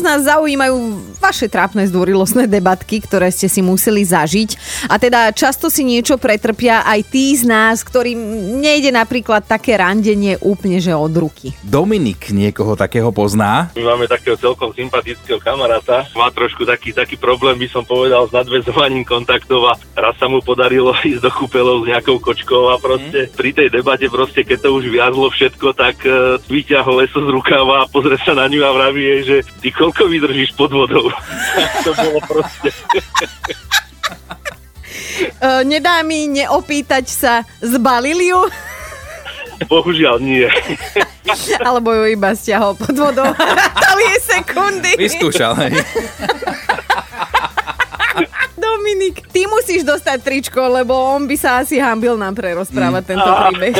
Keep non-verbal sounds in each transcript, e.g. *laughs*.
Dnes nás zaujímajú vaše trápne zdvorilostné debatky, ktoré ste si museli zažiť. A teda často si niečo pretrpia aj tí z nás, ktorým nejde napríklad také randenie úplne že od ruky. Dominik niekoho takého pozná. My máme takého celkom sympatického kamaráta. Má trošku taký, taký problém, by som povedal, s nadvezovaním kontaktov a raz sa mu podarilo *laughs* ísť do kúpeľov s nejakou kočkou a proste mm. pri tej debate proste, keď to už viazlo všetko, tak uh, vyťahol leso z rukáva a pozrie sa na ňu a vraví jej, že ty koľko vydržíš pod vodou. *laughs* to bolo proste... Uh, *laughs* nedá mi neopýtať sa, zbalili ju? Bohužiaľ nie. *laughs* Alebo ju iba stiahol pod vodou. Rátali jej sekundy. Vyskúšal, hej. Dominik, ty musíš dostať tričko, lebo on by sa asi hambil nám prerozprávať mm. tento príbeh.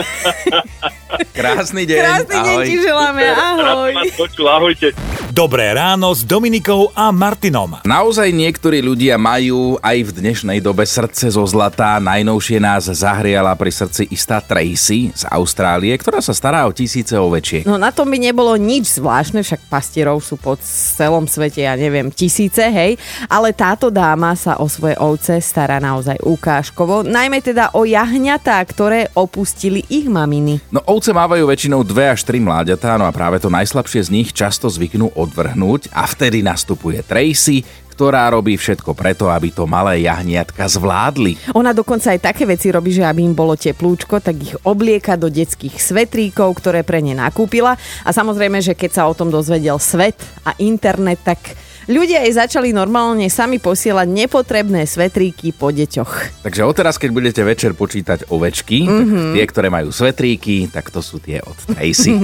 Krásny deň. Krásny deň ahoj. ti želáme, ahoj. Počul, ahojte. Dobré ráno s Dominikou a Martinom. Naozaj niektorí ľudia majú aj v dnešnej dobe srdce zo zlata. Najnovšie nás zahriala pri srdci istá Tracy z Austrálie, ktorá sa stará o tisíce ovečiek. No na tom by nebolo nič zvláštne, však pastierov sú po celom svete, ja neviem, tisíce, hej. Ale táto dáma sa o svoje ovce stará naozaj ukážkovo, najmä teda o jahňatá, ktoré opustili ich maminy. No ovce mávajú väčšinou dve až tri mláďatá, no a práve to najslabšie z nich často zvyknú odvrhnúť a vtedy nastupuje Tracy, ktorá robí všetko preto, aby to malé jahniatka zvládli. Ona dokonca aj také veci robí, že aby im bolo teplúčko, tak ich oblieka do detských svetríkov, ktoré pre ne nakúpila. A samozrejme, že keď sa o tom dozvedel svet a internet, tak ľudia jej začali normálne sami posielať nepotrebné svetríky po deťoch. Takže odteraz, keď budete večer počítať ovečky, mm-hmm. tak tie, ktoré majú svetríky, tak to sú tie od Tracy.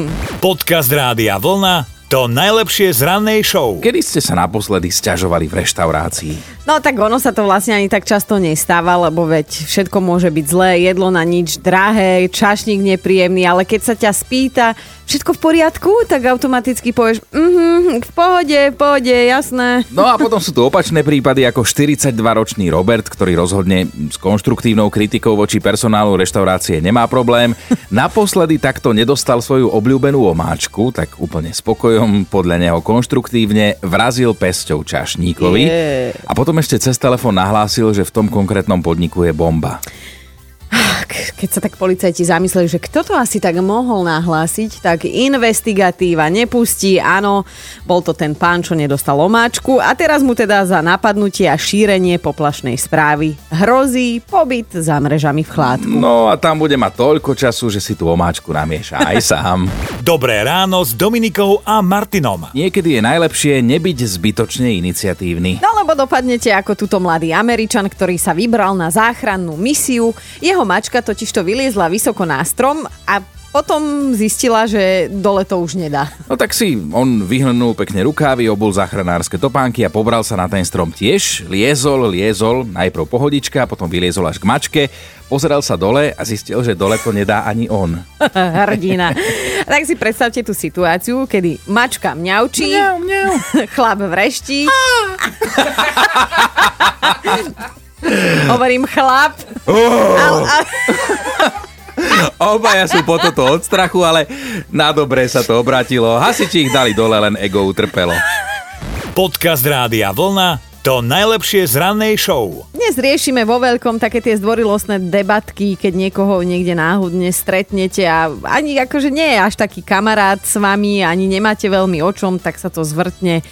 Podcast Rádia Vlna. To najlepšie z rannej show. Kedy ste sa naposledy sťažovali v reštaurácii? No tak ono sa to vlastne ani tak často nestáva, lebo veď všetko môže byť zlé, jedlo na nič drahé, čašník nepríjemný, ale keď sa ťa spýta, všetko v poriadku, tak automaticky povieš, mhm, v pohode, v pohode, jasné. No a potom sú tu opačné prípady ako 42-ročný Robert, ktorý rozhodne s konštruktívnou kritikou voči personálu reštaurácie nemá problém. Naposledy takto nedostal svoju obľúbenú omáčku, tak úplne spokojom, podľa neho konštruktívne vrazil pesťou čašníkovi. Je. A potom ešte cez telefón nahlásil, že v tom konkrétnom podniku je bomba. Keď sa tak policajti zamysleli, že kto to asi tak mohol nahlásiť, tak investigatíva nepustí. Áno, bol to ten pán, čo nedostal omáčku a teraz mu teda za napadnutie a šírenie poplašnej správy hrozí pobyt za mrežami v chládku. No a tam bude mať toľko času, že si tú omáčku namieša aj *laughs* sám. Dobré ráno s Dominikou a Martinom. Niekedy je najlepšie nebyť zbytočne iniciatívny. No lebo dopadnete ako túto mladý Američan, ktorý sa vybral na záchrannú misiu. Jeho mačka totiž to vyliezla vysoko na strom a potom zistila, že dole to už nedá. No tak si on vyhrnul pekne rukávy, obul záchranárske topánky a pobral sa na ten strom tiež. Liezol, liezol, najprv pohodička, potom vyliezol až k mačke, pozeral sa dole a zistil, že dole to nedá ani on. *laughs* Hrdina. tak si predstavte tú situáciu, kedy mačka mňaučí, Mňau, mňau. *laughs* chlap vreští. Hovorím chlap. A, *laughs* a, Obaja sú po toto od strachu, ale na dobré sa to obratilo. Hasiči ich dali dole, len ego utrpelo. Podcast Rádia Vlna. To najlepšie z rannej show. Dnes riešime vo veľkom také tie zdvorilostné debatky, keď niekoho niekde náhodne stretnete a ani akože nie je až taký kamarát s vami, ani nemáte veľmi o čom, tak sa to zvrtne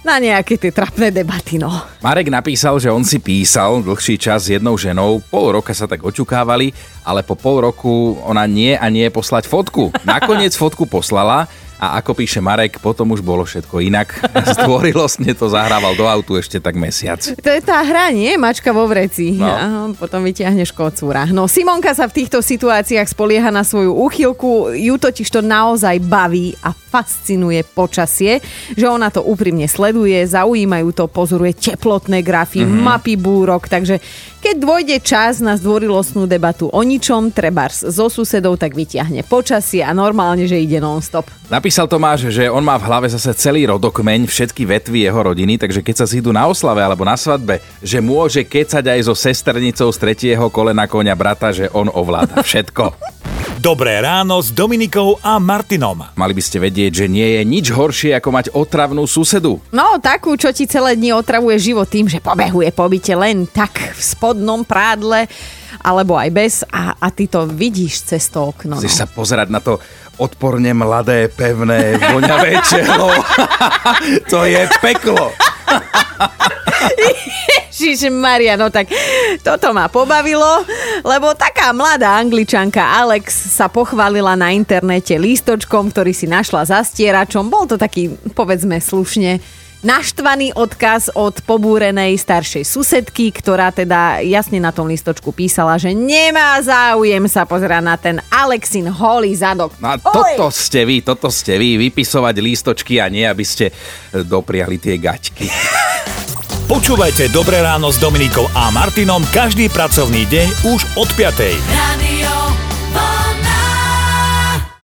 na nejaké tie trapné debaty, no. Marek napísal, že on si písal dlhší čas s jednou ženou, pol roka sa tak oťukávali, ale po pol roku ona nie a nie poslať fotku. Nakoniec fotku poslala a ako píše Marek, potom už bolo všetko inak. *laughs* Zdvorilostne to zahrával do autu ešte tak mesiac. To je tá hra, nie? Mačka vo vreci. No. A potom vyťahneš kocúra. No Simonka sa v týchto situáciách spolieha na svoju úchylku, ju totiž to naozaj baví a fascinuje počasie, že ona to úprimne sleduje, zaujímajú to, pozoruje teplotné grafy, mm-hmm. mapy búrok, takže keď dôjde čas na zdvorilostnú debatu o ničom, trebárs so susedou, tak vyťahne počasie a normálne, že ide non-stop. Napísal Tomáš, že on má v hlave zase celý rodokmeň, všetky vetvy jeho rodiny, takže keď sa zídu na oslave alebo na svadbe, že môže kecať aj so sesternicou z tretieho kolena konia brata, že on ovláda všetko. *laughs* Dobré ráno s Dominikou a Martinom. Mali by ste vedieť, že nie je nič horšie ako mať otravnú susedu. No, takú, čo ti celé dni otravuje život tým, že pobehuje po byte len tak v spodnom prádle, alebo aj bez a, a ty to vidíš cez to okno. No. Chceš sa pozerať na to odporne mladé, pevné, voňavé *laughs* čelo. *laughs* to je peklo. Ježiš Maria, no tak toto ma pobavilo, lebo taká mladá angličanka Alex sa pochválila na internete lístočkom, ktorý si našla za stieračom. Bol to taký, povedzme slušne, naštvaný odkaz od pobúrenej staršej susedky, ktorá teda jasne na tom listočku písala, že nemá záujem sa pozerať na ten Alexin holý zadok. No a toto ste vy, toto ste vy, vypisovať lístočky a nie, aby ste dopriali tie gaťky. *laughs* Počúvajte Dobré ráno s Dominikou a Martinom každý pracovný deň už od 5. Radio